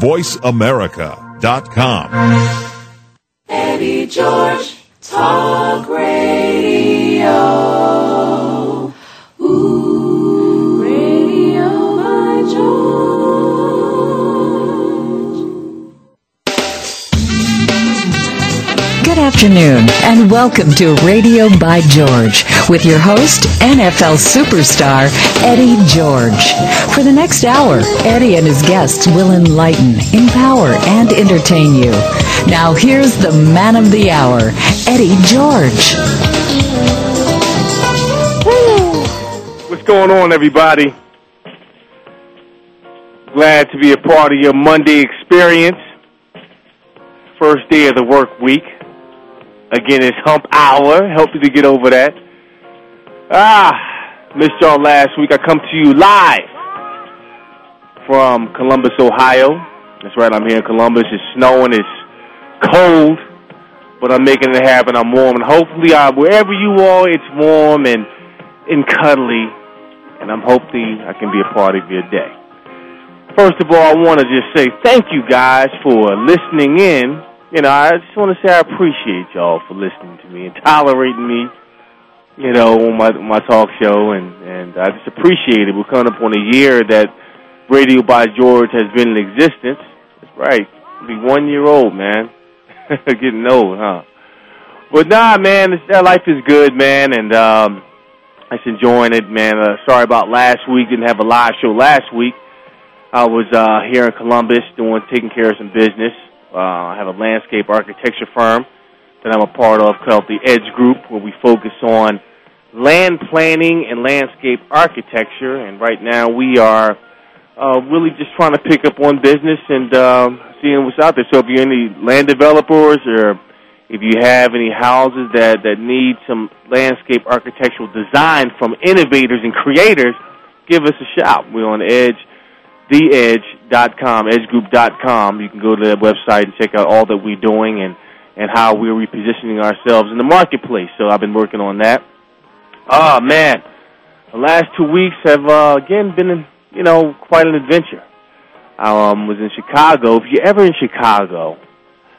voiceamerica.com. Eddie George Talk Radio. Afternoon, and welcome to Radio by George with your host, NFL superstar Eddie George. For the next hour, Eddie and his guests will enlighten, empower, and entertain you. Now, here's the man of the hour, Eddie George. What's going on, everybody? Glad to be a part of your Monday experience. First day of the work week. Again, it's hump hour. Help you to get over that. Ah, missed y'all last week. I come to you live from Columbus, Ohio. That's right, I'm here in Columbus. It's snowing, it's cold, but I'm making it happen. I'm warm, and hopefully, uh, wherever you are, it's warm and, and cuddly, and I'm hoping I can be a part of your day. First of all, I want to just say thank you guys for listening in. You know, I just want to say I appreciate y'all for listening to me and tolerating me. You know, on my my talk show, and and I just appreciate it. We're coming up on a year that Radio by George has been in existence. That's right, I'll be one year old, man. Getting old, huh? But nah, man, it's, that life is good, man, and um, I'm just enjoying it, man. Uh, sorry about last week; didn't have a live show last week. I was uh, here in Columbus doing taking care of some business. Uh, I have a landscape architecture firm that I'm a part of called the Edge Group, where we focus on land planning and landscape architecture. And right now we are uh, really just trying to pick up on business and um, seeing what's out there. So if you're any land developers or if you have any houses that, that need some landscape architectural design from innovators and creators, give us a shout. We're on Edge theedge.com, edgegroup.com. You can go to that website and check out all that we're doing and, and how we're repositioning ourselves in the marketplace. So I've been working on that. Oh, man. The last two weeks have, uh, again, been, you know, quite an adventure. I um, was in Chicago. If you're ever in Chicago,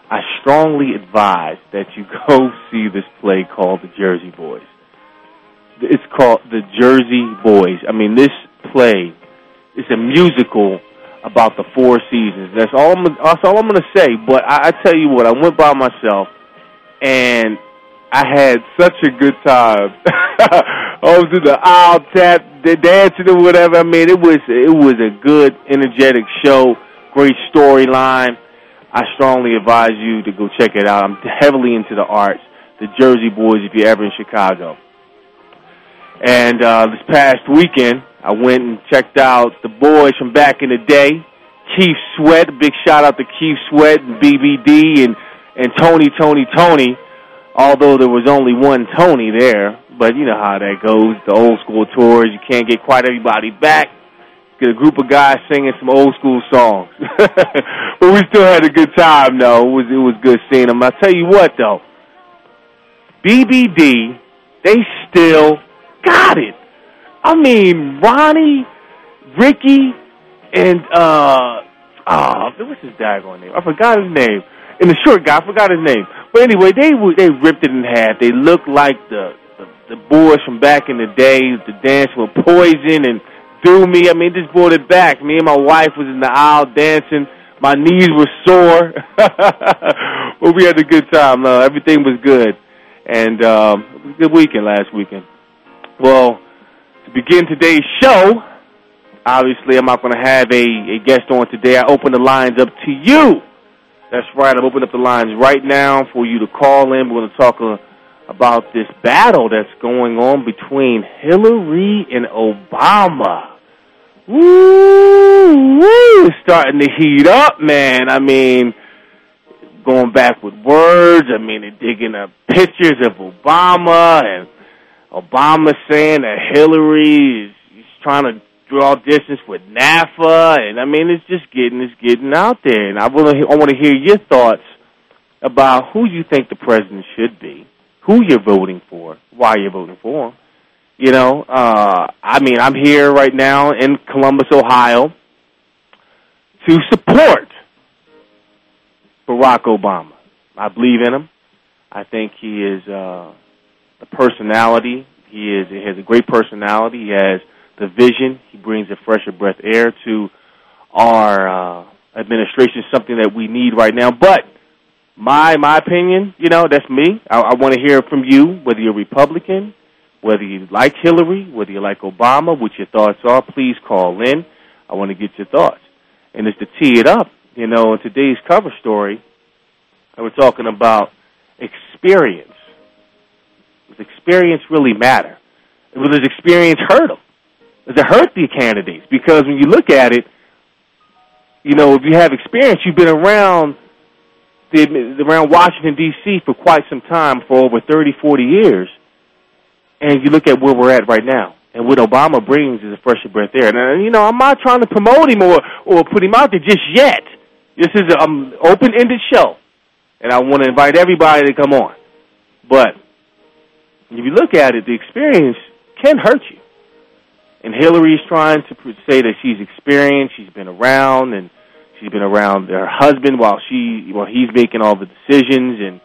I strongly advise that you go see this play called The Jersey Boys. It's called The Jersey Boys. I mean, this play it's a musical about the four seasons. That's all. I'm, that's all I'm going to say. But I, I tell you what, I went by myself, and I had such a good time. I was in the aisle tap, the dancing or whatever. I mean, it was it was a good, energetic show. Great storyline. I strongly advise you to go check it out. I'm heavily into the arts. The Jersey Boys, if you're ever in Chicago. And uh, this past weekend, I went and checked out the boys from back in the day. Keith Sweat, big shout out to Keith Sweat and BBD and, and Tony, Tony, Tony. Although there was only one Tony there, but you know how that goes. The old school tours, you can't get quite everybody back. Get a group of guys singing some old school songs, but we still had a good time. though. it was it was good seeing them. I tell you what though, BBD, they still got it. I mean, Ronnie, Ricky, and uh, oh, what's his daggone name? I forgot his name. And the short guy, I forgot his name. But anyway, they they ripped it in half. They looked like the the, the boys from back in the day, the dance with poison and do me. I mean, just brought it back. Me and my wife was in the aisle dancing. My knees were sore, but we had a good time. Uh, everything was good, and um, good weekend last weekend. Well, begin today's show, obviously I'm not going to have a, a guest on today. I open the lines up to you. That's right. I'm opening up the lines right now for you to call in. We're going to talk uh, about this battle that's going on between Hillary and Obama. Woo, woo, starting to heat up, man. I mean, going back with words. I mean, they're digging up pictures of Obama and Obama saying that Hillary is, is trying to draw distance with NAFTA, and I mean, it's just getting it's getting out there. And I want to I want to hear your thoughts about who you think the president should be, who you're voting for, why you're voting for him. You know, uh, I mean, I'm here right now in Columbus, Ohio, to support Barack Obama. I believe in him. I think he is uh, the personality. He is he has a great personality. He has the vision. He brings a fresher breath air to our uh, administration, something that we need right now. But my my opinion, you know, that's me. I, I want to hear from you, whether you're Republican, whether you like Hillary, whether you like Obama, what your thoughts are. Please call in. I want to get your thoughts. And it's to tee it up, you know, in today's cover story, we're talking about experience. Does experience really matter? Does experience hurt them? Does it hurt the candidates? Because when you look at it, you know, if you have experience, you've been around the, around Washington D.C. for quite some time, for over 30, 40 years, and you look at where we're at right now, and what Obama brings is a fresh breath air. And you know, I'm not trying to promote him or or put him out there just yet. This is an um, open-ended show, and I want to invite everybody to come on. But if you look at it, the experience can hurt you. And Hillary is trying to say that she's experienced, she's been around, and she's been around her husband while she while he's making all the decisions, and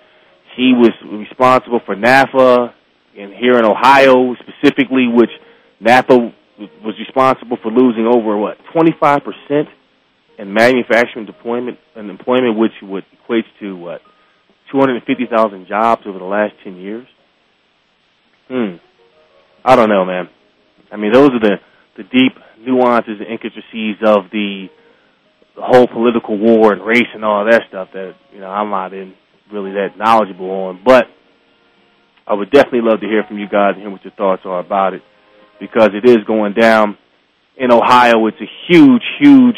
he was responsible for NAFTA, and here in Ohio specifically, which NAFTA was responsible for losing over what 25 percent in manufacturing deployment and employment, which would equates to what 250,000 jobs over the last 10 years. Hmm. I don't know, man. I mean, those are the the deep nuances and intricacies of the, the whole political war and race and all that stuff that you know I'm not in really that knowledgeable on. But I would definitely love to hear from you guys and hear what your thoughts are about it because it is going down in Ohio. It's a huge, huge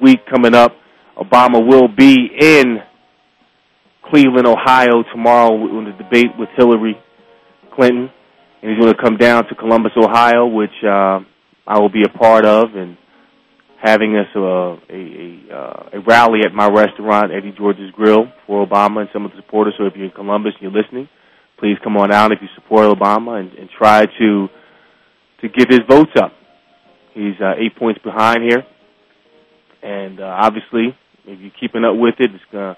week coming up. Obama will be in Cleveland, Ohio tomorrow in the debate with Hillary Clinton and he's going to come down to Columbus, Ohio, which uh, I will be a part of, and having us uh, a a, uh, a rally at my restaurant, Eddie George's Grill, for Obama and some of the supporters. So if you're in Columbus and you're listening, please come on out if you support Obama and, and try to to get his votes up. He's uh, eight points behind here, and uh, obviously, if you're keeping up with it, it's gonna,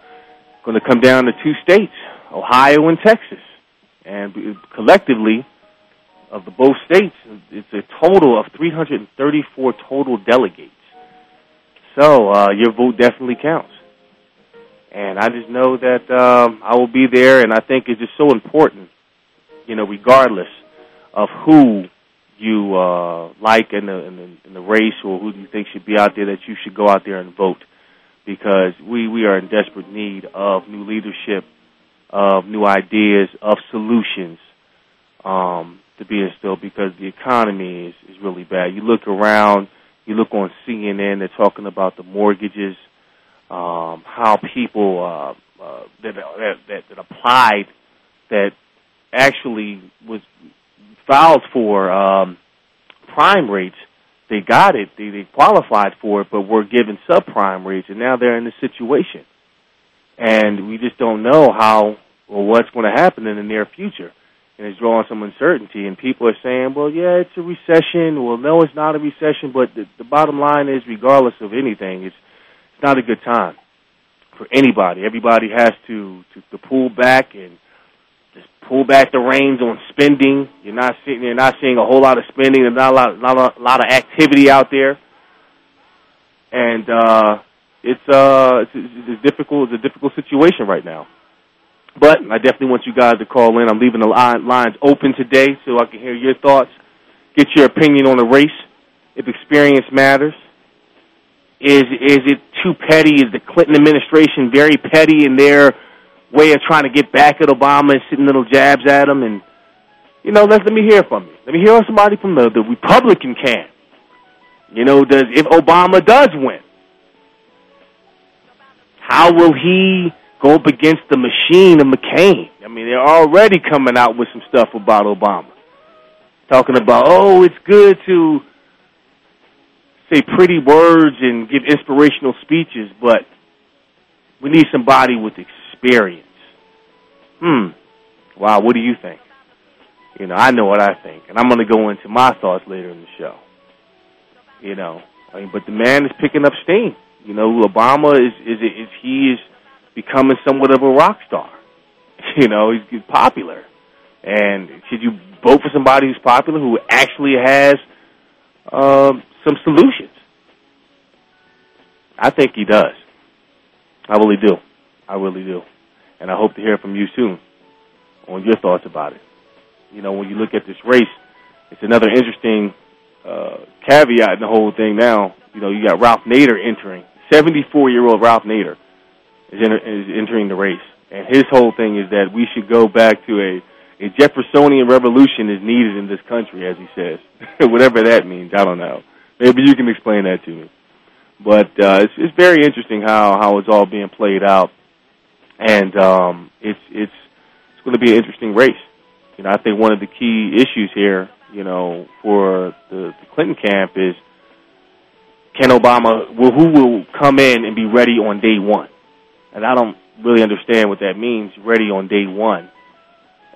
going to come down to two states, Ohio and Texas, and collectively of the both states, it's a total of 334 total delegates. So uh, your vote definitely counts. And I just know that um, I will be there, and I think it's just so important, you know, regardless of who you uh, like in the, in the in the race or who you think should be out there, that you should go out there and vote because we we are in desperate need of new leadership, of new ideas, of solutions. Um, to be instilled because the economy is, is really bad. You look around, you look on CNN, they're talking about the mortgages, um, how people uh, uh, that, that that applied that actually was filed for um, prime rates. They got it, they, they qualified for it, but were given subprime rates, and now they're in this situation. And we just don't know how or what's going to happen in the near future and it's drawing some uncertainty. And people are saying, well, yeah, it's a recession. Well, no, it's not a recession. But the, the bottom line is, regardless of anything, it's it's not a good time for anybody. Everybody has to to, to pull back and just pull back the reins on spending. You're not seeing you're not seeing a whole lot of spending. There's not a lot not a lot of activity out there, and uh, it's uh it's, it's difficult. It's a difficult situation right now. But I definitely want you guys to call in. I'm leaving the lines open today so I can hear your thoughts, get your opinion on the race, if experience matters. Is is it too petty? Is the Clinton administration very petty in their way of trying to get back at Obama and sitting little jabs at him? And you know, let let me hear from you. Let me hear from somebody from the, the Republican camp. You know, does if Obama does win, how will he go up against the machine of McCain. I mean, they're already coming out with some stuff about Obama. Talking about, oh, it's good to say pretty words and give inspirational speeches, but we need somebody with experience. Hmm. Wow, what do you think? You know, I know what I think, and I'm going to go into my thoughts later in the show. You know, I mean, but the man is picking up steam. You know, Obama is is is he is becoming somewhat of a rock star. You know, he's, he's popular. And should you vote for somebody who's popular who actually has um, some solutions? I think he does. I really do. I really do. And I hope to hear from you soon on your thoughts about it. You know, when you look at this race, it's another interesting uh, caveat in the whole thing now. You know, you got Ralph Nader entering. 74 year old Ralph Nader is, enter, is entering the race. And his whole thing is that we should go back to a, a Jeffersonian revolution is needed in this country, as he says. Whatever that means, I don't know. Maybe you can explain that to me. But uh, it's, it's very interesting how, how it's all being played out. And um, it's, it's, it's going to be an interesting race. You know, I think one of the key issues here, you know, for the, the Clinton camp is can Obama, well, who will come in and be ready on day one? And I don't really understand what that means, ready on day one,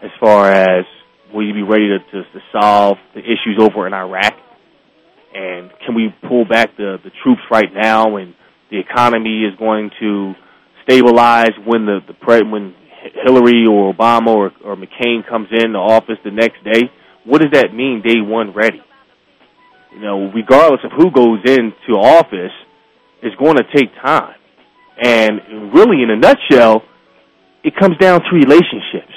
as far as will you be ready to, to, to solve the issues over in Iraq? And can we pull back the, the troops right now and the economy is going to stabilize when the, the pre- when Hillary or Obama or, or McCain comes in the office the next day? What does that mean, day one ready? You know, regardless of who goes into office, it's going to take time. And really, in a nutshell, it comes down to relationships.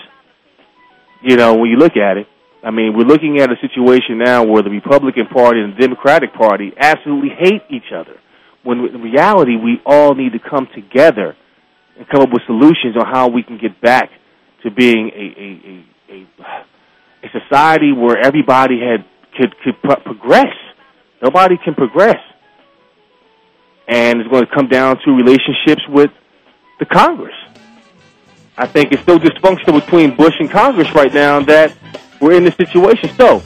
You know, when you look at it, I mean, we're looking at a situation now where the Republican Party and the Democratic Party absolutely hate each other. When in reality, we all need to come together and come up with solutions on how we can get back to being a a, a, a, a society where everybody had could could pro- progress. Nobody can progress, and it's going to come down to relationships with the Congress. I think it's so dysfunctional between Bush and Congress right now that we're in this situation. So,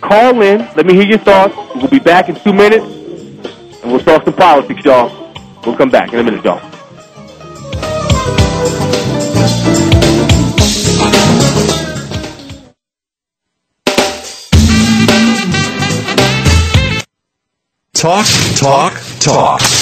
call in. Let me hear your thoughts. We'll be back in two minutes, and we'll talk some politics, y'all. We'll come back in a minute, y'all. Talk, talk, talk.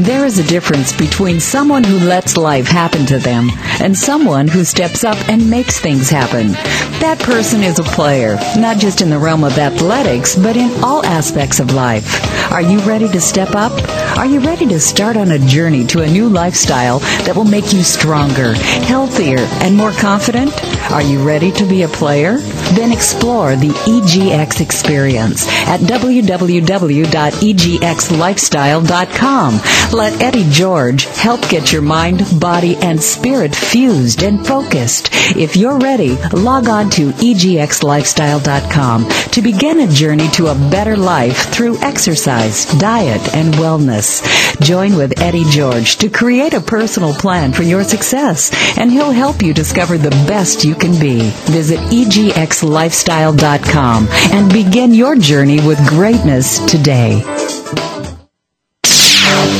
There is a difference between someone who lets life happen to them and someone who steps up and makes things happen. That person is a player, not just in the realm of athletics, but in all aspects of life. Are you ready to step up? Are you ready to start on a journey to a new lifestyle that will make you stronger, healthier, and more confident? Are you ready to be a player? Then explore the EGX experience at www.egxlifestyle.com. Let Eddie George help get your mind, body, and spirit fused and focused. If you're ready, log on to egxlifestyle.com to begin a journey to a better life through exercise, diet, and wellness. Join with Eddie George to create a personal plan for your success, and he'll help you discover the best you can be. Visit egxlifestyle.com and begin your journey with greatness today.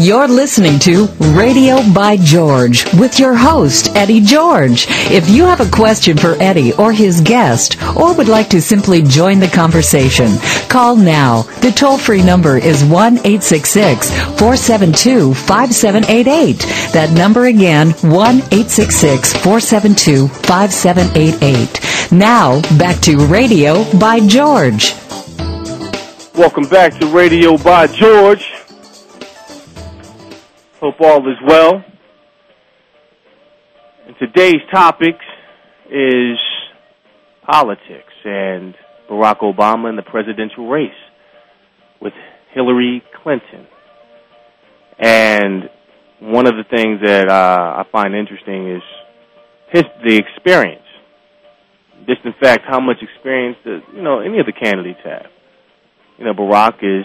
You're listening to Radio by George with your host, Eddie George. If you have a question for Eddie or his guest, or would like to simply join the conversation, call now. The toll free number is 1 866 472 5788. That number again, 1 866 472 5788. Now, back to Radio by George. Welcome back to Radio by George. Hope all is well. And today's topic is politics and Barack Obama in the presidential race with Hillary Clinton. And one of the things that uh, I find interesting is his, the experience. Just in fact, how much experience does you know any of the candidates have? You know, Barack is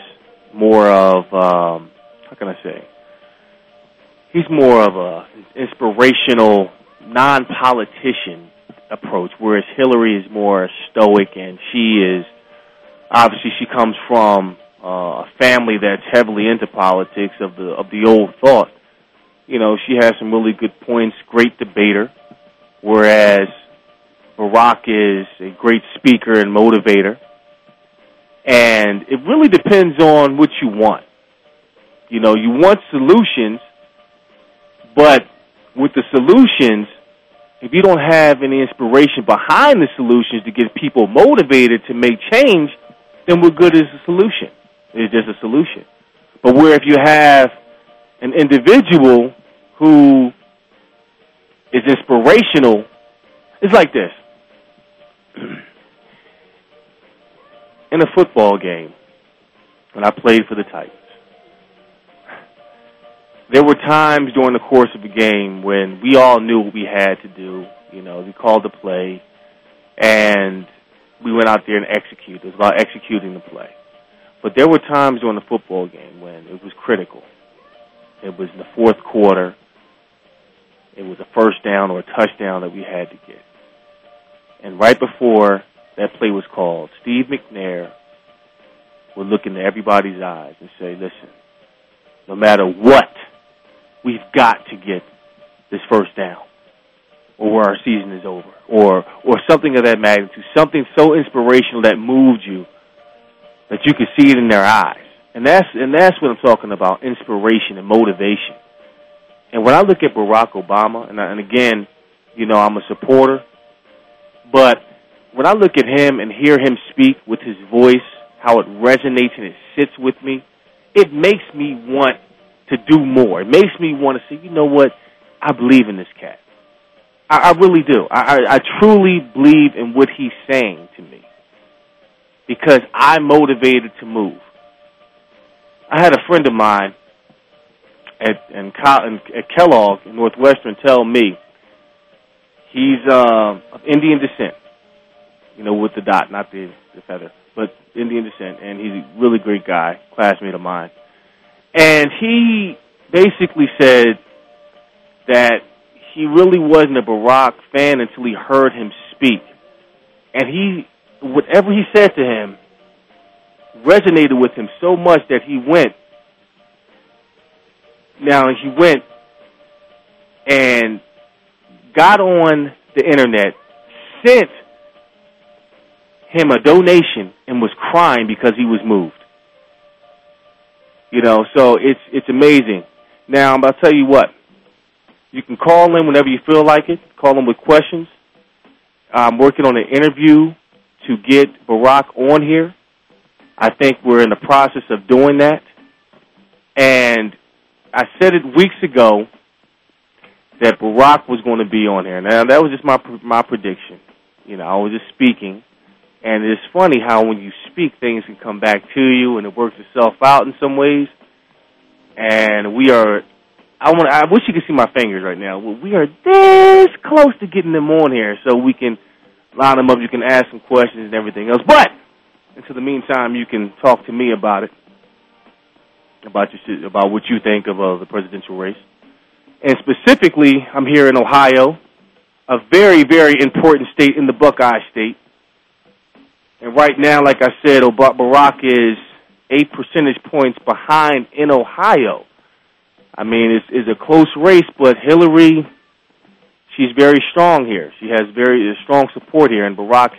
more of um, how can I say? He's more of a inspirational, non-politician approach, whereas Hillary is more stoic, and she is obviously she comes from uh, a family that's heavily into politics of the of the old thought. You know, she has some really good points, great debater, whereas Barack is a great speaker and motivator. And it really depends on what you want. You know, you want solutions, but with the solutions, if you don't have any inspiration behind the solutions to get people motivated to make change, then what good is the solution? It's just a solution. But where if you have an individual who is inspirational, it's like this. In a football game, when I played for the Titans, there were times during the course of the game when we all knew what we had to do. You know, we called the play, and we went out there and executed. It was about executing the play. But there were times during the football game when it was critical. It was in the fourth quarter. It was a first down or a touchdown that we had to get. And right before that play was called, Steve McNair would look into everybody's eyes and say, listen, no matter what, we've got to get this first down or our season is over or or something of that magnitude, something so inspirational that moved you that you could see it in their eyes. And that's and that's what I'm talking about, inspiration and motivation. And when I look at Barack Obama, and, I, and again, you know, I'm a supporter, but when I look at him and hear him speak with his voice, how it resonates and it sits with me, it makes me want to do more. It makes me want to say, you know what? I believe in this cat. I, I really do. I, I, I truly believe in what he's saying to me because I'm motivated to move. I had a friend of mine at, in, at Kellogg in Northwestern tell me he's uh, of Indian descent, you know, with the dot, not the, the feather, but Indian descent, and he's a really great guy, classmate of mine. And he basically said that he really wasn't a Barack fan until he heard him speak. And he, whatever he said to him, resonated with him so much that he went. Now, he went and got on the internet, sent him a donation, and was crying because he was moved. You know, so it's it's amazing. Now, I'm going to tell you what. You can call in whenever you feel like it. Call in with questions. I'm working on an interview to get Barack on here. I think we're in the process of doing that. And I said it weeks ago that Barack was going to be on here. Now that was just my my prediction. You know, I was just speaking, and it's funny how when you speak, things can come back to you, and it works itself out in some ways. And we are, I want, I wish you could see my fingers right now. We are this close to getting them on here, so we can line them up. You can ask some questions and everything else. But until the meantime, you can talk to me about it, about your, about what you think of uh, the presidential race. And specifically, I'm here in Ohio, a very, very important state in the Buckeye State. And right now, like I said, Barack is eight percentage points behind in Ohio. I mean, it's, it's a close race, but Hillary, she's very strong here. She has very strong support here, and Barack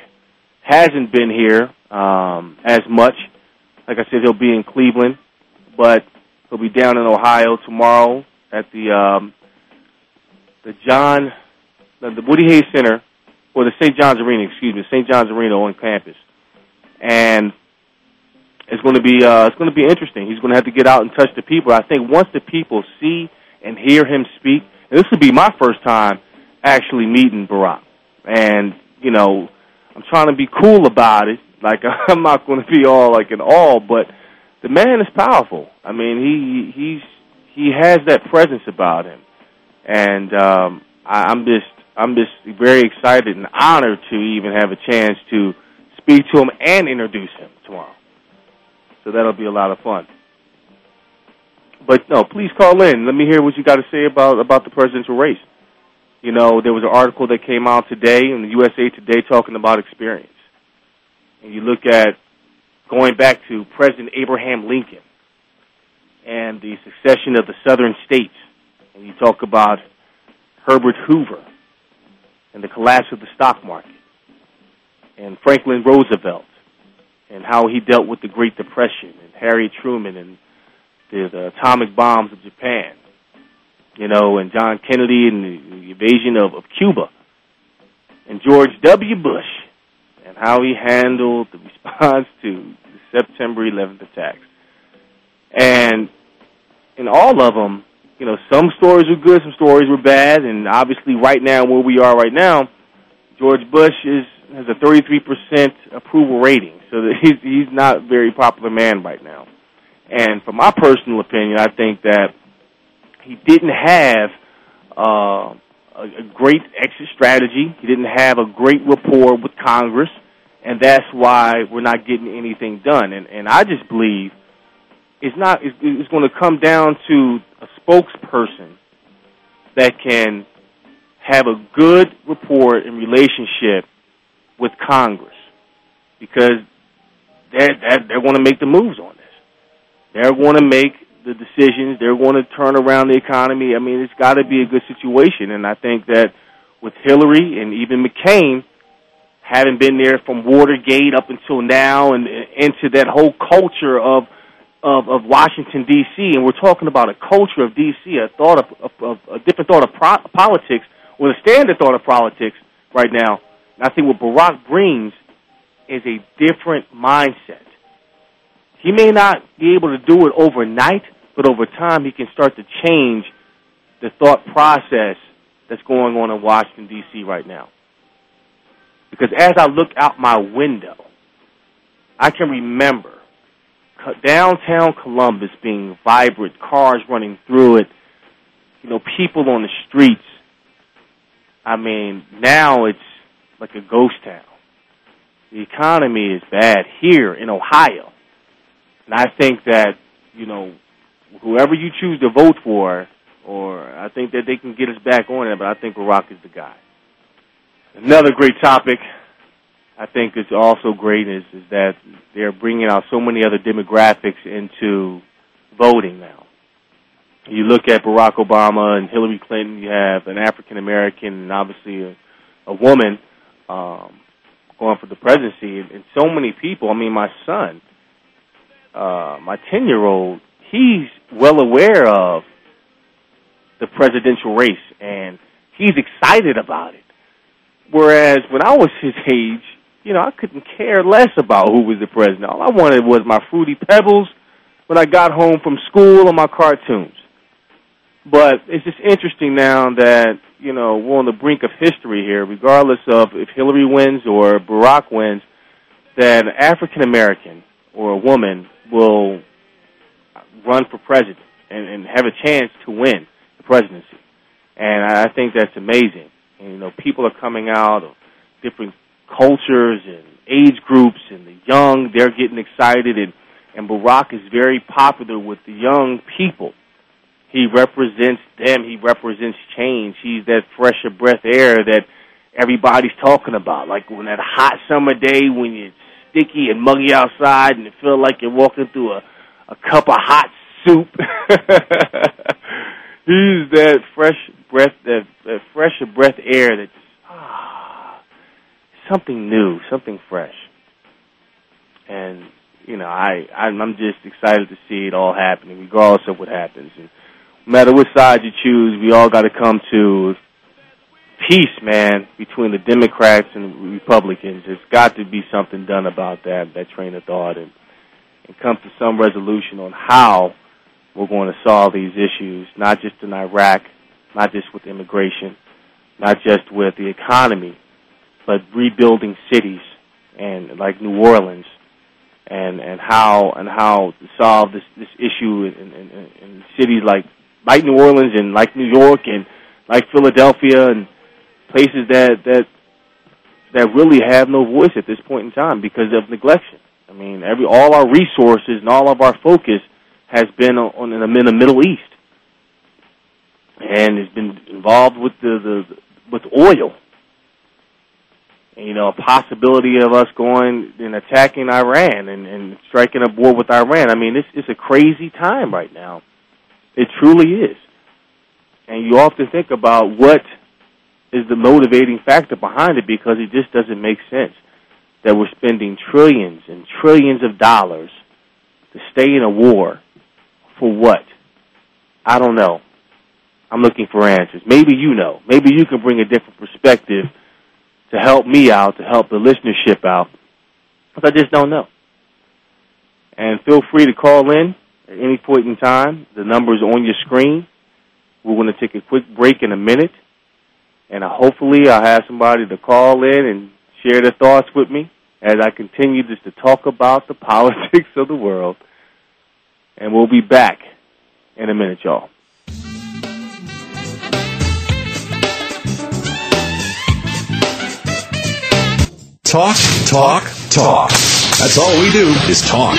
hasn't been here um, as much. Like I said, he'll be in Cleveland, but he'll be down in Ohio tomorrow at the um, the John the, Woody Hayes Center or the St. John's Arena, excuse me, St. John's Arena on campus, and it's going to be uh, it's going to be interesting. He's going to have to get out and touch the people. I think once the people see and hear him speak, and this will be my first time actually meeting Barack, and you know, I'm trying to be cool about it. Like I'm not going to be all like an all, but the man is powerful. I mean, he he's he has that presence about him, and um, I, I'm just I'm just very excited and honored to even have a chance to speak to him and introduce him tomorrow. So that'll be a lot of fun. But no, please call in. Let me hear what you got to say about about the presidential race. You know, there was an article that came out today in the USA Today talking about experience. And you look at going back to President Abraham Lincoln and the succession of the southern states, and you talk about Herbert Hoover and the collapse of the stock market, and Franklin Roosevelt and how he dealt with the Great Depression, and Harry Truman and the, the atomic bombs of Japan, you know, and John Kennedy and the, the invasion of, of Cuba, and George W. Bush and how he handled the response to the September 11th attacks. And in all of them, you know, some stories were good, some stories were bad, and obviously right now, where we are right now, George Bush is has a 33% approval rating, so he's he's not a very popular man right now. And from my personal opinion, I think that he didn't have uh, a, a great exit strategy. He didn't have a great rapport with Congress, and that's why we're not getting anything done. And and I just believe it's not. It's, it's going to come down to a spokesperson that can have a good rapport and relationship with Congress because they're, they're, they're going to make the moves on this. They're going to make the decisions. They're going to turn around the economy. I mean, it's got to be a good situation. And I think that with Hillary and even McCain having been there from Watergate up until now and into that whole culture of of, of Washington D.C. and we're talking about a culture of D.C. a thought of, of, of a different thought of pro- politics, or the standard thought of politics right now. And I think what Barack brings is a different mindset. He may not be able to do it overnight, but over time he can start to change the thought process that's going on in Washington D.C. right now. Because as I look out my window, I can remember downtown Columbus being vibrant, cars running through it, you know, people on the streets. I mean, now it's like a ghost town. The economy is bad here in Ohio. And I think that, you know, whoever you choose to vote for, or I think that they can get us back on it, but I think Barack is the guy. Another great topic I think is also great is, is that they're bringing out so many other demographics into voting now. You look at Barack Obama and Hillary Clinton, you have an African American and obviously a, a woman um, going for the presidency, and, so many people. I mean, my son, uh, my ten year old, he's well aware of the presidential race, and he's excited about it. Whereas when I was his age, you know, I couldn't care less about who was the president. All I wanted was my fruity pebbles when I got home from school and my cartoons. But it's just interesting now that, you know, we're on the brink of history here, regardless of if Hillary wins or Barack wins, that an African American or a woman will run for president and, and have a chance to win the presidency. And I think that's amazing. And, you know, people are coming out of different cultures and age groups and the young, they're getting excited and, and Barack is very popular with the young people. He represents them. He represents change. He's that fresher breath air that everybody's talking about. Like when that hot summer day when it's sticky and muggy outside and it feel like you're walking through a, a cup of hot soup. he's that fresh breath, that, that fresh breath air that's ah, something new, something fresh. And you know, I I'm just excited to see it all happening, regardless of what happens. And no matter which side you choose, we all got to come to peace, man, between the Democrats and Republicans. There's got to be something done about that that train of thought, and and come to some resolution on how we're going to solve these issues, not just in Iraq, not just with immigration, not just with the economy, but rebuilding cities and like New Orleans and and how and how to solve this this issue in, in, in cities like like New Orleans and like New York and like Philadelphia and places that that that really have no voice at this point in time because of neglection. I mean, every all our resources and all of our focus has been on in the, in the Middle East, and it's been involved with the, the with oil. And, you know, a possibility of us going and attacking Iran and, and striking a war with Iran. I mean, it's it's a crazy time right now. It truly is. And you often think about what is the motivating factor behind it because it just doesn't make sense that we're spending trillions and trillions of dollars to stay in a war for what? I don't know. I'm looking for answers. Maybe you know. Maybe you can bring a different perspective to help me out, to help the listenership out. But I just don't know. And feel free to call in at any point in time. The number is on your screen. We're going to take a quick break in a minute. And hopefully I'll have somebody to call in and share their thoughts with me as I continue just to talk about the politics of the world. And we'll be back in a minute, y'all. Talk, talk, talk. That's all we do is talk.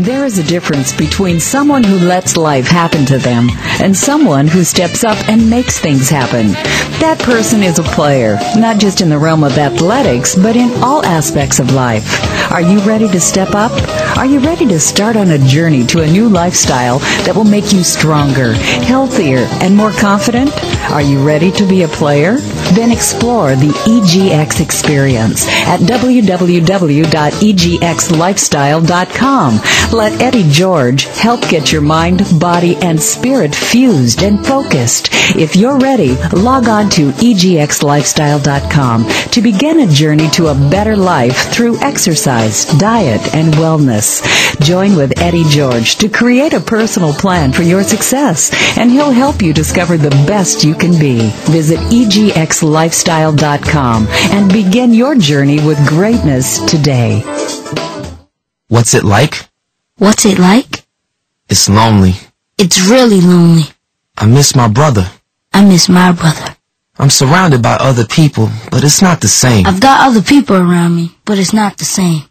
There is a difference between someone who lets life happen to them and someone who steps up and makes things happen. That person is a player, not just in the realm of athletics, but in all aspects of life. Are you ready to step up? Are you ready to start on a journey to a new lifestyle that will make you stronger, healthier, and more confident? Are you ready to be a player? Then explore the EGX experience at www.egxlifestyle.com. Let Eddie George help get your mind, body, and spirit fused and focused. If you're ready, log on to egxlifestyle.com to begin a journey to a better life through exercise, diet, and wellness. Join with Eddie George to create a personal plan for your success, and he'll help you discover the best you can be. Visit egxlifestyle.com and begin your journey with greatness today. What's it like? What's it like? It's lonely. It's really lonely. I miss my brother. I miss my brother. I'm surrounded by other people, but it's not the same. I've got other people around me, but it's not the same.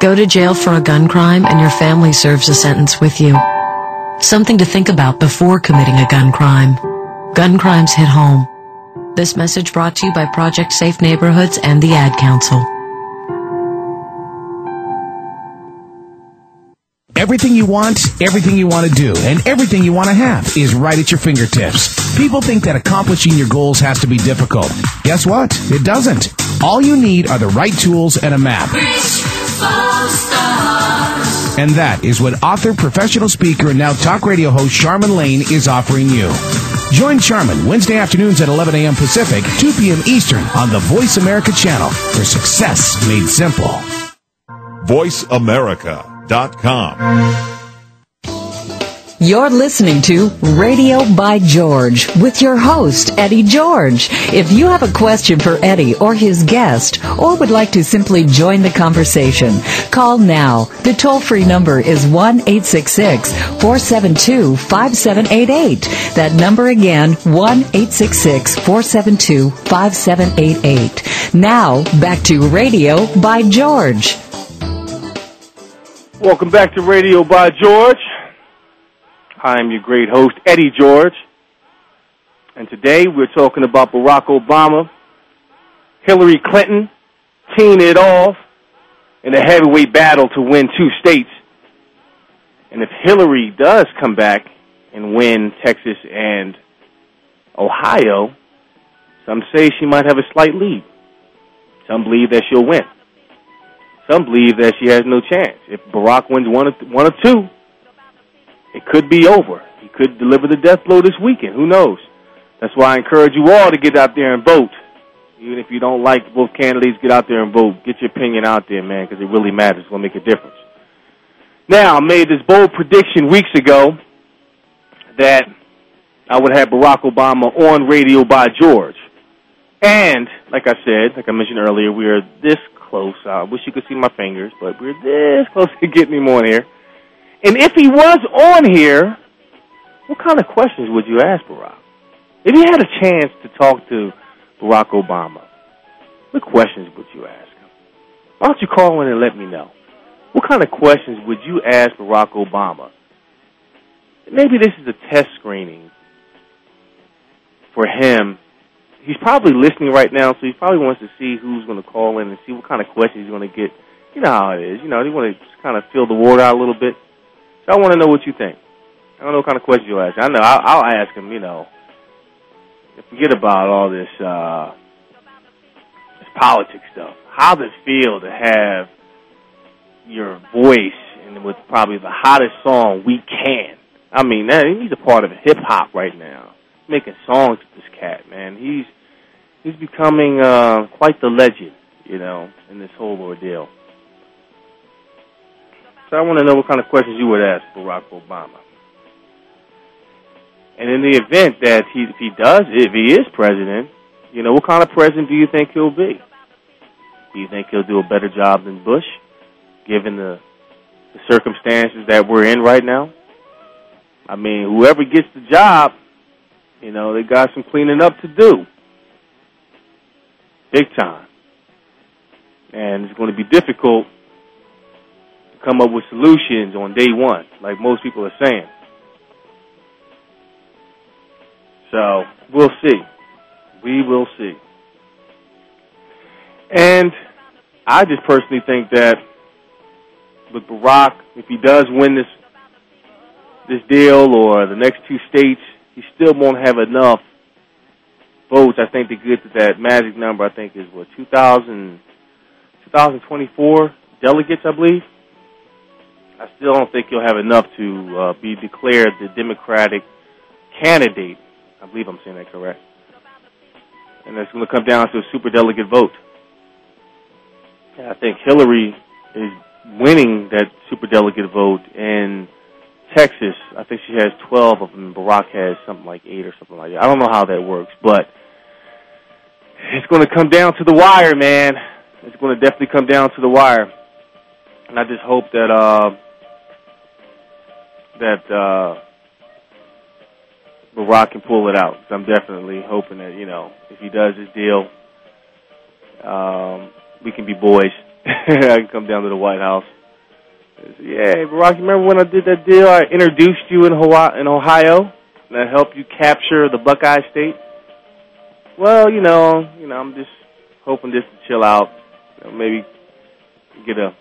Go to jail for a gun crime and your family serves a sentence with you. Something to think about before committing a gun crime. Gun crimes hit home. This message brought to you by Project Safe Neighborhoods and the Ad Council. Everything you want, everything you want to do, and everything you want to have is right at your fingertips. People think that accomplishing your goals has to be difficult. Guess what? It doesn't. All you need are the right tools and a map. And that is what author, professional speaker, and now talk radio host Sharmen Lane is offering you. Join Charmin Wednesday afternoons at 11 a.m. Pacific, 2 p.m. Eastern on the Voice America channel for success made simple. VoiceAmerica.com. You're listening to Radio by George with your host, Eddie George. If you have a question for Eddie or his guest, or would like to simply join the conversation, call now. The toll free number is 1 866 472 5788. That number again, 1 866 472 5788. Now, back to Radio by George. Welcome back to Radio by George. I'm your great host, Eddie George. And today we're talking about Barack Obama, Hillary Clinton, teeing it off in a heavyweight battle to win two states. And if Hillary does come back and win Texas and Ohio, some say she might have a slight lead. Some believe that she'll win. Some believe that she has no chance. If Barack wins one of, one of two, it could be over. He could deliver the death blow this weekend. Who knows? That's why I encourage you all to get out there and vote. Even if you don't like both candidates, get out there and vote. Get your opinion out there, man, because it really matters. It's going to make a difference. Now, I made this bold prediction weeks ago that I would have Barack Obama on radio by George. And, like I said, like I mentioned earlier, we are this close. I wish you could see my fingers, but we're this close to getting him on here. And if he was on here, what kind of questions would you ask Barack? If you had a chance to talk to Barack Obama, what questions would you ask him? Why don't you call in and let me know? What kind of questions would you ask Barack Obama? Maybe this is a test screening for him. He's probably listening right now, so he probably wants to see who's going to call in and see what kind of questions he's going to get. You know how it is. You know, they want to kind of fill the water out a little bit. So I want to know what you think. I don't know what kind of questions you'll ask. I know I'll, I'll ask him. You know, forget about all this uh, this politics stuff. How does it feel to have your voice and with probably the hottest song we can? I mean, man, he's a part of hip hop right now, making songs with this cat. Man, he's he's becoming uh, quite the legend, you know, in this whole ordeal. So I want to know what kind of questions you would ask Barack Obama. And in the event that he, if he does, if he is president, you know, what kind of president do you think he'll be? Do you think he'll do a better job than Bush, given the, the circumstances that we're in right now? I mean, whoever gets the job, you know, they got some cleaning up to do. Big time. And it's going to be difficult come up with solutions on day one, like most people are saying. So we'll see. We will see. And I just personally think that with Barack, if he does win this this deal or the next two states, he still won't have enough votes. I think to get to that magic number. I think is what 2000, 2024 delegates, I believe. I still don't think he'll have enough to uh, be declared the Democratic candidate. I believe I'm saying that correct. And it's going to come down to a super delegate vote. And I think Hillary is winning that super delegate vote in Texas. I think she has 12 of them. Barack has something like eight or something like that. I don't know how that works, but it's going to come down to the wire, man. It's going to definitely come down to the wire. And I just hope that uh, that uh, Barack can pull it out. I'm definitely hoping that you know if he does his deal, um, we can be boys. I can come down to the White House. Say, yeah, Barack, you remember when I did that deal? I introduced you in Hawaii, in Ohio, and I helped you capture the Buckeye State. Well, you know, you know, I'm just hoping just to chill out, you know, maybe get a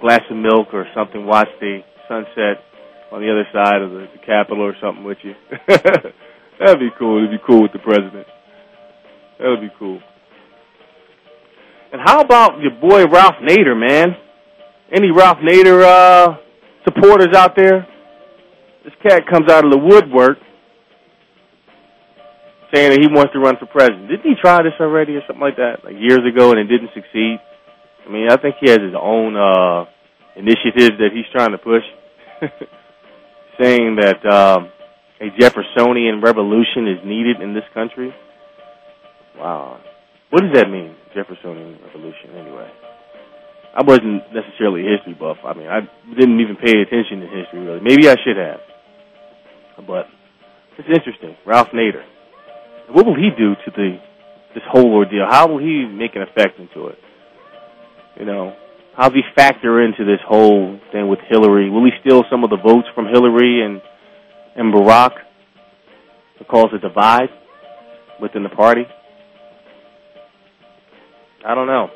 glass of milk or something, watch the sunset on the other side of the, the Capitol or something with you. That'd be cool. It'd be cool with the president. That would be cool. And how about your boy Ralph Nader, man? Any Ralph Nader uh, supporters out there? This cat comes out of the woodwork saying that he wants to run for president. Didn't he try this already or something like that, like years ago, and it didn't succeed? I mean, I think he has his own uh, initiatives that he's trying to push. saying that um, a Jeffersonian revolution is needed in this country. Wow. What does that mean, Jeffersonian revolution, anyway? I wasn't necessarily a history buff. I mean, I didn't even pay attention to history, really. Maybe I should have. But it's interesting. Ralph Nader. What will he do to the this whole ordeal? How will he make an effect into it? You know, how does he factor into this whole thing with Hillary? Will he steal some of the votes from Hillary and and Barack to cause a divide within the party? I don't know.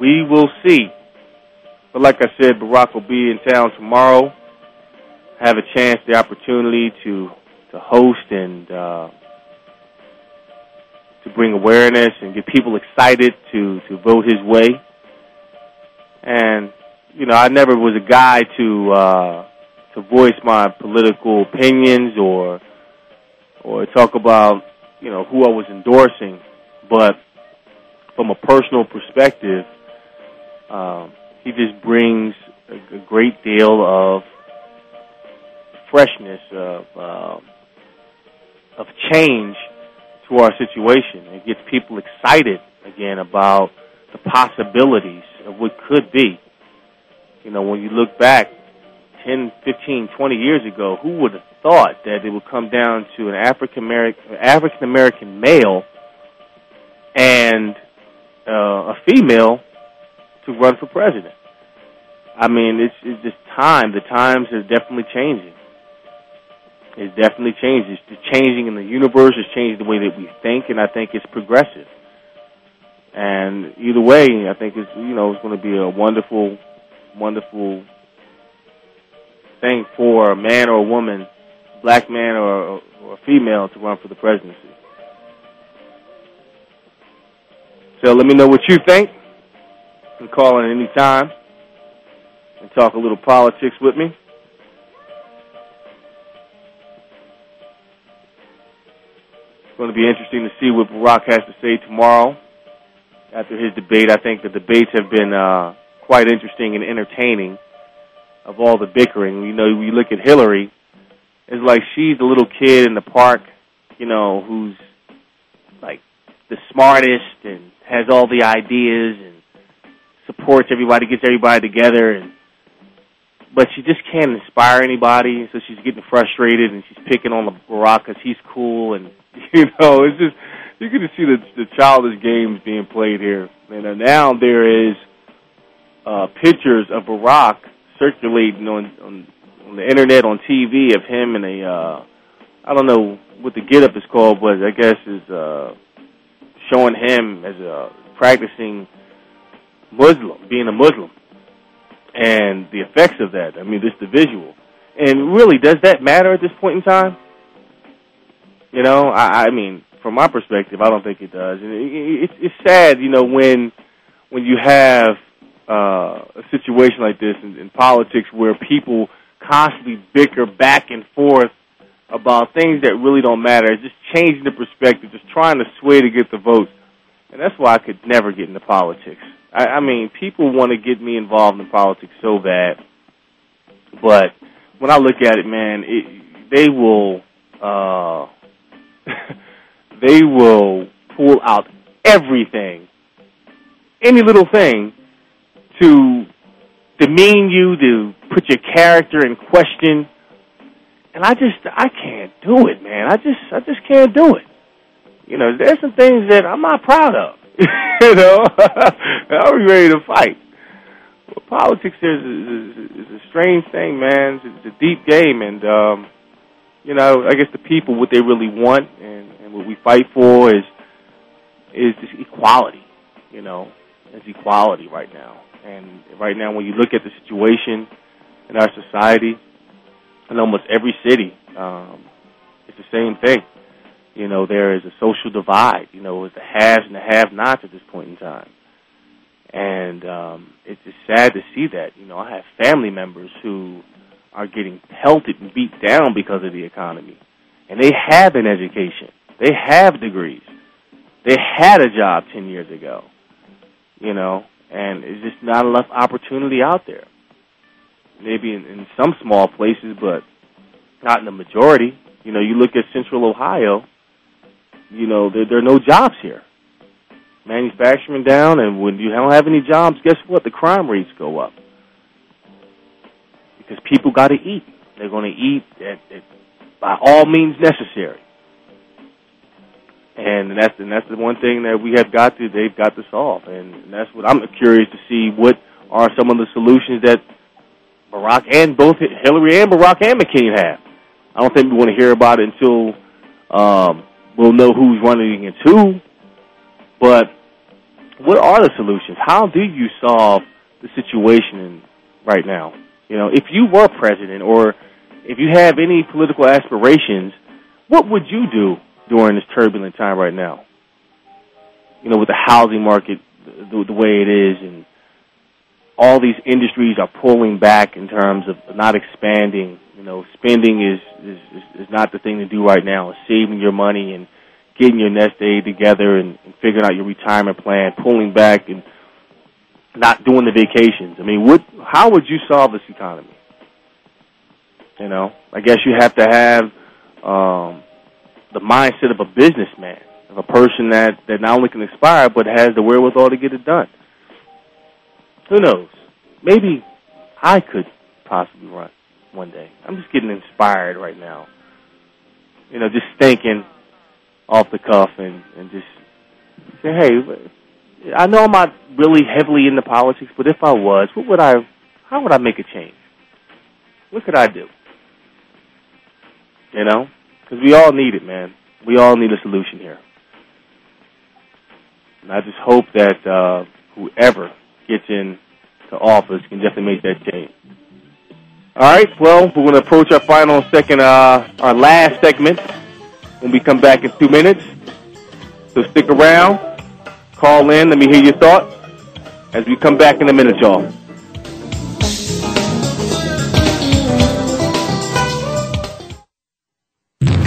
We will see. But like I said, Barack will be in town tomorrow. Have a chance, the opportunity to to host and uh, to bring awareness and get people excited to to vote his way. And you know, I never was a guy to uh, to voice my political opinions or or talk about you know who I was endorsing, but from a personal perspective, um, he just brings a, a great deal of freshness of uh, of change to our situation. It gets people excited again about the possibilities of what could be. You know, when you look back 10, 15, 20 years ago, who would have thought that it would come down to an African American African American male and uh, a female to run for president? I mean, it's, it's just time. The times are definitely changing. It's definitely changed. It's changing in the universe. It's changing the way that we think, and I think it's progressive. And either way, I think it's you know it's going to be a wonderful, wonderful thing for a man or a woman, black man or, or a female to run for the presidency. So let me know what you think. You can call in any time and talk a little politics with me. It's going to be interesting to see what Barack has to say tomorrow after his debate. I think the debates have been uh, quite interesting and entertaining of all the bickering. You know, you look at Hillary, it's like she's the little kid in the park, you know, who's like the smartest and has all the ideas and supports everybody, gets everybody together and but she just can't inspire anybody, so she's getting frustrated and she's picking on the Barack because he's cool, and you know, it's just you can just see the the childish games being played here. And uh, now there is uh, pictures of Barack circulating on, on on the internet, on TV, of him in a uh, I don't know what the get up is called, but I guess is uh, showing him as a practicing Muslim, being a Muslim and the effects of that. I mean, just the visual. And really, does that matter at this point in time? You know, I, I mean, from my perspective, I don't think it does. And it, it, it's sad, you know, when when you have uh, a situation like this in, in politics where people constantly bicker back and forth about things that really don't matter. It's just changing the perspective, just trying to sway to get the votes. And that's why I could never get into politics. I, I mean, people want to get me involved in politics so bad, but when I look at it, man, it, they will uh, they will pull out everything, any little thing, to demean you, to put your character in question. And I just I can't do it, man. I just I just can't do it. You know, there's some things that I'm not proud of. you know, I'll be ready to fight. Politics is, is, is a strange thing, man. It's a deep game, and um, you know, I guess the people what they really want and, and what we fight for is is equality. You know, it's equality right now. And right now, when you look at the situation in our society, in almost every city, um, it's the same thing. You know, there is a social divide. You know, with the haves and the have-nots at this point in time. And um, it's just sad to see that. You know, I have family members who are getting pelted and beat down because of the economy. And they have an education. They have degrees. They had a job 10 years ago. You know, and it's just not enough opportunity out there. maybe in, in some small places, but not in the majority. You know, you look at Central Ohio. You know, there, there are no jobs here. Manufacturing down, and when you don't have any jobs, guess what? The crime rates go up because people got to eat. They're going to eat at, at, by all means necessary, and that's and that's the one thing that we have got to they've got to solve, and that's what I'm curious to see. What are some of the solutions that Barack and both Hillary and Barack and McCain have? I don't think we want to hear about it until um, we'll know who's running against who. But what are the solutions? How do you solve the situation right now? You know, if you were president or if you have any political aspirations, what would you do during this turbulent time right now? You know, with the housing market the, the way it is and all these industries are pulling back in terms of not expanding. You know, spending is is is not the thing to do right now. Saving your money and getting your nest egg together and, and figuring out your retirement plan, pulling back and not doing the vacations. I mean, what? How would you solve this economy? You know, I guess you have to have um, the mindset of a businessman, of a person that that not only can inspire but has the wherewithal to get it done. Who knows? Maybe I could possibly run one day. I'm just getting inspired right now. You know, just thinking off the cuff and, and just say, hey, I know I'm not really heavily into politics, but if I was, what would I, how would I make a change? What could I do? You know? Because we all need it, man. We all need a solution here. And I just hope that uh, whoever gets in to office can definitely make that change. All right, well, we're going to approach our final second, uh, our last segment when we come back in two minutes. So stick around, call in, let me hear your thoughts as we come back in a minute, y'all.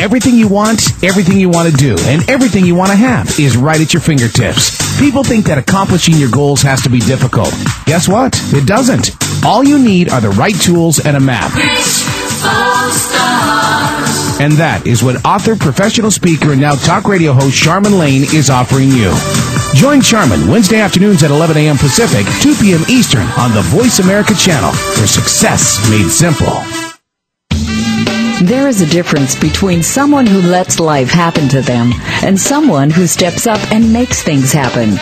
Everything you want, everything you want to do, and everything you want to have is right at your fingertips. People think that accomplishing your goals has to be difficult. Guess what? It doesn't. All you need are the right tools and a map. And that is what author, professional speaker, and now talk radio host Sharmen Lane is offering you. Join Sharmen Wednesday afternoons at 11 a.m. Pacific, 2 p.m. Eastern on the Voice America channel for success made simple. There is a difference between someone who lets life happen to them and someone who steps up and makes things happen.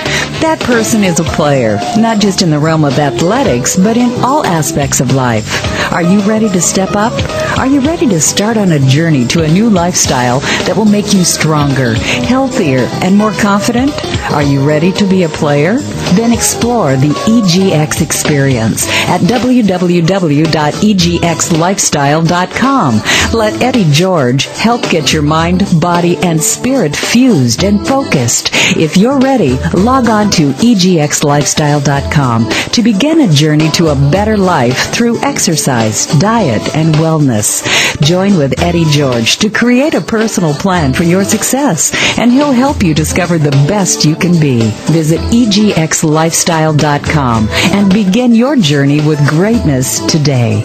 That person is a player, not just in the realm of athletics, but in all aspects of life. Are you ready to step up? Are you ready to start on a journey to a new lifestyle that will make you stronger, healthier, and more confident? Are you ready to be a player? Then explore the EGX experience at www.egxlifestyle.com. Let Eddie George help get your mind, body, and spirit fused and focused. If you're ready, log on to egxlifestyle.com to begin a journey to a better life through exercise, diet, and wellness. Join with Eddie George to create a personal plan for your success, and he'll help you discover the best you can be. Visit egxlifestyle.com and begin your journey with greatness today.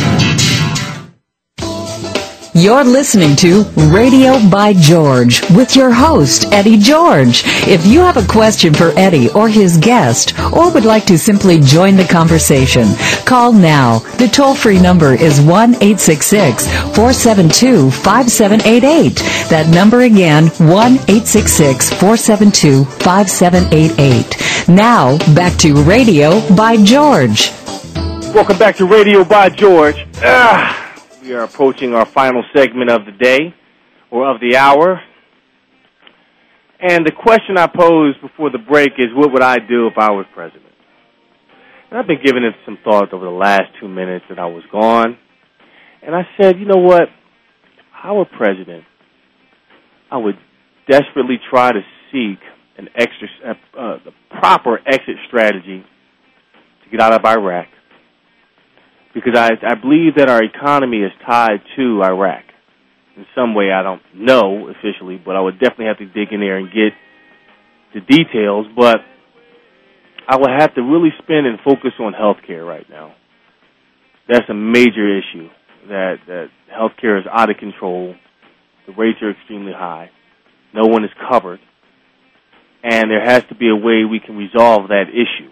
You're listening to Radio by George with your host, Eddie George. If you have a question for Eddie or his guest, or would like to simply join the conversation, call now. The toll free number is 1 866 472 5788. That number again, 1 866 472 5788. Now, back to Radio by George. Welcome back to Radio by George. Ah, we are approaching our final segment of the day or of the hour. And the question I posed before the break is what would I do if I was president? And I've been giving it some thought over the last two minutes that I was gone. And I said, you know what? If I were president, I would desperately try to seek an extra, uh, the proper exit strategy to get out of Iraq. Because I, I believe that our economy is tied to Iraq. In some way, I don't know officially, but I would definitely have to dig in there and get the details. But I would have to really spend and focus on healthcare right now. That's a major issue. That that healthcare is out of control. The rates are extremely high. No one is covered, and there has to be a way we can resolve that issue.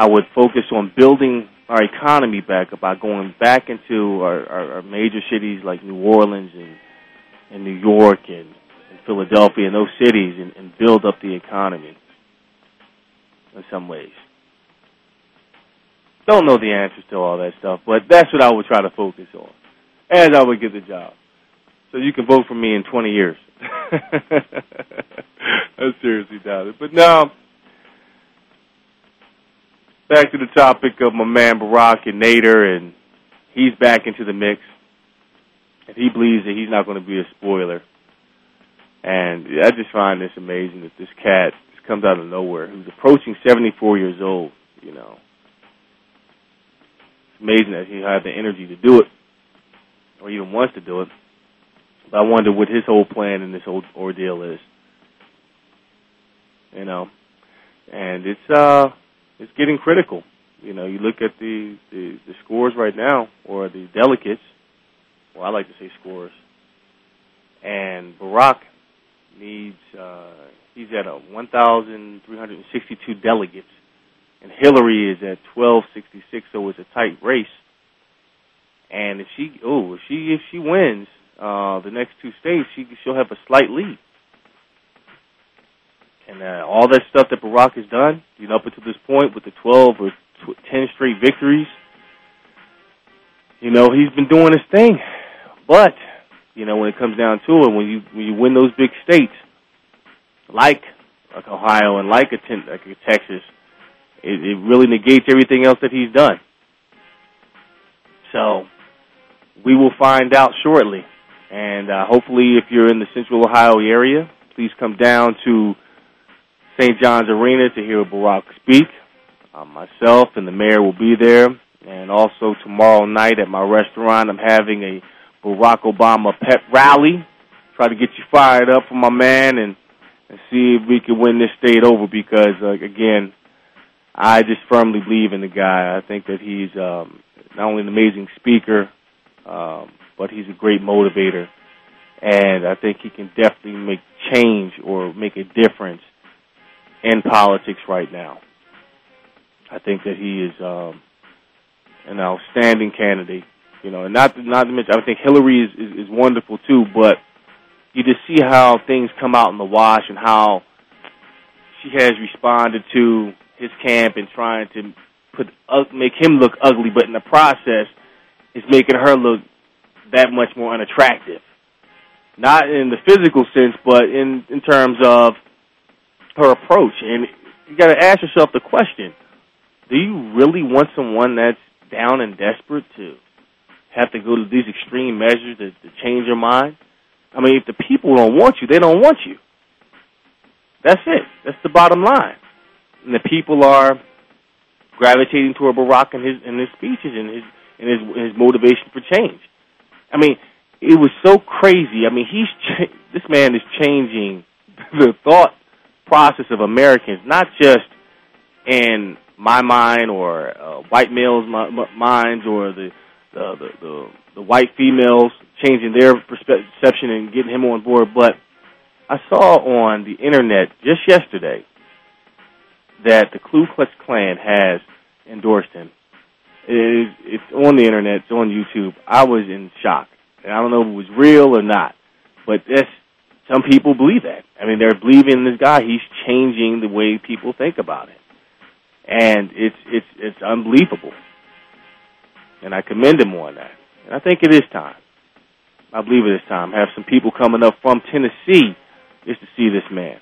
I would focus on building our economy back up by going back into our, our, our major cities like New Orleans and, and New York and, and Philadelphia and those cities and, and build up the economy in some ways. Don't know the answers to all that stuff, but that's what I would try to focus on as I would get the job. So you can vote for me in 20 years. I seriously doubt it. But now, back to the topic of my man Barack and Nader, and he's back into the mix. And he believes that he's not going to be a spoiler. And I just find this amazing that this cat comes out of nowhere, who's approaching 74 years old, you know. It's amazing that he had the energy to do it, or even wants to do it. But I wonder what his whole plan in this whole ordeal is. You know, and it's uh, it's getting critical. You know, you look at the the, the scores right now, or the delegates. Well, I like to say scores. And Barack needs uh, he's at a 1,362 delegates, and Hillary is at 1,266. So it's a tight race. And if she oh if she if she wins uh, the next two states, she she'll have a slight lead. And uh, all that stuff that Barack has done, you know, up until this point with the 12 or tw- 10 straight victories, you know, he's been doing his thing. But, you know, when it comes down to it, when you when you win those big states, like like Ohio and like a like a Texas, it, it really negates everything else that he's done. So we will find out shortly. And uh, hopefully, if you're in the Central Ohio area, please come down to St. John's Arena to hear Barack speak. Uh, myself and the mayor will be there. And also tomorrow night at my restaurant, I'm having a Barack Obama pep rally. Try to get you fired up for my man and, and see if we can win this state over because, uh, again, I just firmly believe in the guy. I think that he's um, not only an amazing speaker, um, but he's a great motivator. And I think he can definitely make change or make a difference in politics right now. I think that he is um, an outstanding candidate. You know, and not not to mention, I think Hillary is, is, is wonderful too. But you just see how things come out in the wash and how she has responded to his camp and trying to put uh, make him look ugly, but in the process, is making her look that much more unattractive. Not in the physical sense, but in in terms of her approach. And you got to ask yourself the question: Do you really want someone that's down and desperate to have to go to these extreme measures to, to change your mind? I mean, if the people don't want you, they don't want you. That's it. That's the bottom line. And the people are gravitating toward Barack and his and his speeches and his and his his motivation for change. I mean, it was so crazy. I mean, he's ch- this man is changing the thought process of Americans, not just in my mind or uh, white males' minds or the the, the the the white females changing their perception and getting him on board, but I saw on the internet just yesterday that the Ku Klux Klan has endorsed him. It is, it's on the internet. It's on YouTube. I was in shock. And I don't know if it was real or not, but that's some people believe that. I mean, they're believing this guy. He's changing the way people think about it, and it's it's it's unbelievable. And I commend him on that. And I think it is time. I believe it is time. Have some people coming up from Tennessee just to see this man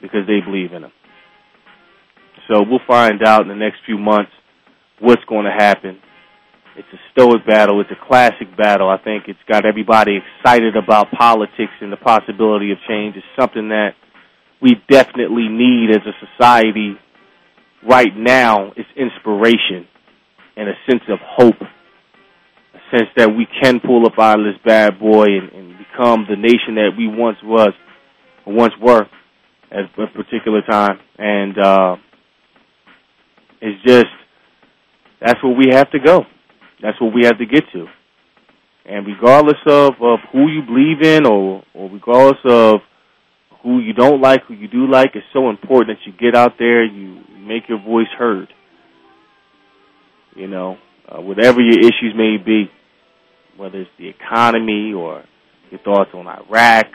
because they believe in him. So we'll find out in the next few months what's going to happen. It's a stoic battle. It's a classic battle. I think it's got everybody excited about politics and the possibility of change. It's something that we definitely need as a society right now. It's inspiration and a sense of hope, a sense that we can pull up out of this bad boy and, and become the nation that we once was, once were at a particular time. And uh, it's just that's where we have to go. That's what we have to get to. And regardless of, of who you believe in or, or regardless of who you don't like, who you do like, it's so important that you get out there, you make your voice heard. You know, uh, whatever your issues may be, whether it's the economy or your thoughts on Iraq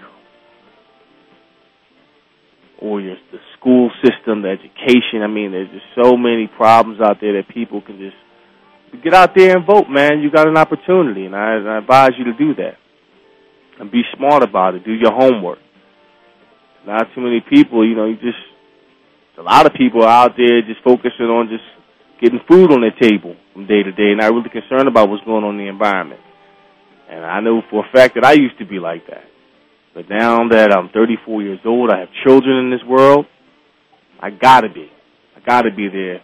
or your the school system, the education. I mean, there's just so many problems out there that people can just get out there and vote, man. You got an opportunity, and I, I advise you to do that. And be smart about it. Do your homework. Not too many people, you know, you just, a lot of people out there just focusing on just getting food on their table from day to day, not really concerned about what's going on in the environment. And I know for a fact that I used to be like that. But now that I'm 34 years old, I have children in this world, I gotta be. I gotta be there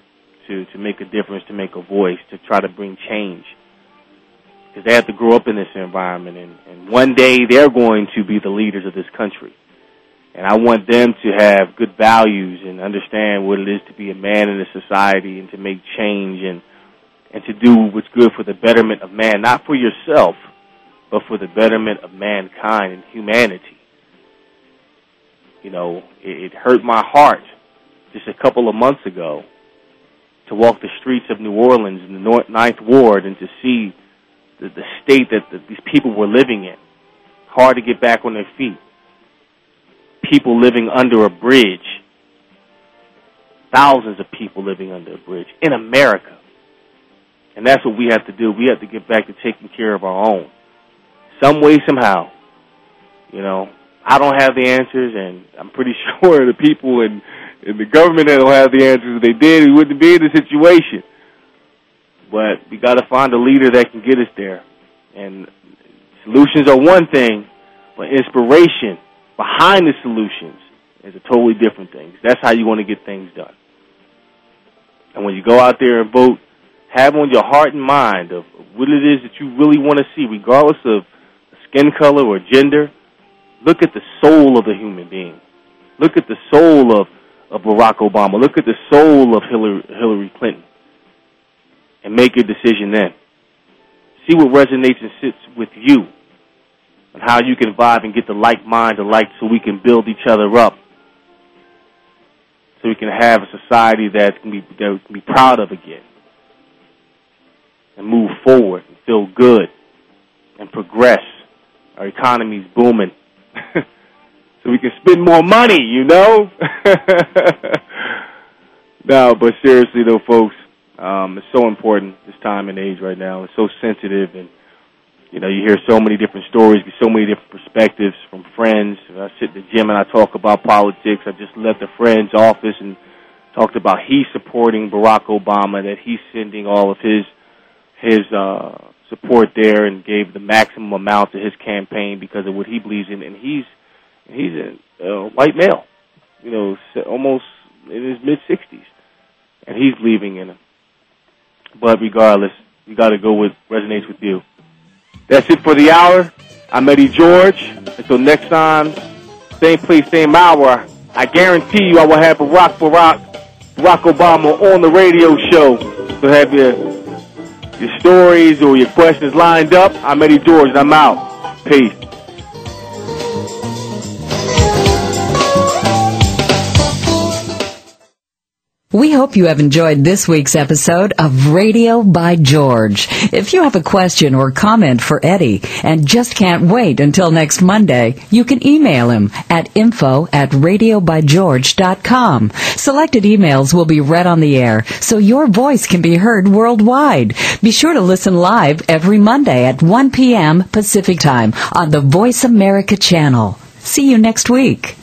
to, to make a difference, to make a voice, to try to bring change. Because they have to grow up in this environment, and, and one day they're going to be the leaders of this country. And I want them to have good values and understand what it is to be a man in a society and to make change and, and to do what's good for the betterment of man, not for yourself, but for the betterment of mankind and humanity. You know, it, it hurt my heart just a couple of months ago to walk the streets of New Orleans in the North, Ninth Ward and to see the, the state that the, these people were living in. Hard to get back on their feet. People living under a bridge. Thousands of people living under a bridge in America. And that's what we have to do. We have to get back to taking care of our own. Some way, somehow. You know, I don't have the answers, and I'm pretty sure the people in and the government that don't have the answers. They did, we wouldn't be in the situation. But we got to find a leader that can get us there. And solutions are one thing, but inspiration behind the solutions is a totally different thing. That's how you want to get things done. And when you go out there and vote, have on your heart and mind of what it is that you really want to see, regardless of skin color or gender. Look at the soul of the human being. Look at the soul of of Barack Obama. Look at the soul of Hillary, Hillary Clinton and make your decision then. See what resonates and sits with you and how you can vibe and get the like mind alike so we can build each other up. So we can have a society that can be, that can be proud of again and move forward and feel good and progress. Our economy's booming. So we can spend more money, you know? no, but seriously though, folks, um, it's so important this time and age right now. It's so sensitive and you know, you hear so many different stories, so many different perspectives from friends. I sit in the gym and I talk about politics. I just left a friend's office and talked about he's supporting Barack Obama, that he's sending all of his his uh support there and gave the maximum amount to his campaign because of what he believes in and he's he's a uh, white male, you know, almost in his mid sixties, and he's leaving in him. But regardless, you got to go with resonates with you. That's it for the hour. I'm Eddie George. Until next time, same place, same hour. I guarantee you, I will have Barack Barack Barack Obama on the radio show. So have your your stories or your questions lined up. I'm Eddie George, and I'm out. Peace. We hope you have enjoyed this week's episode of Radio by George. If you have a question or comment for Eddie and just can't wait until next Monday, you can email him at info at radiobygeorge.com. Selected emails will be read on the air so your voice can be heard worldwide. Be sure to listen live every Monday at 1 p.m. Pacific Time on the Voice America channel. See you next week.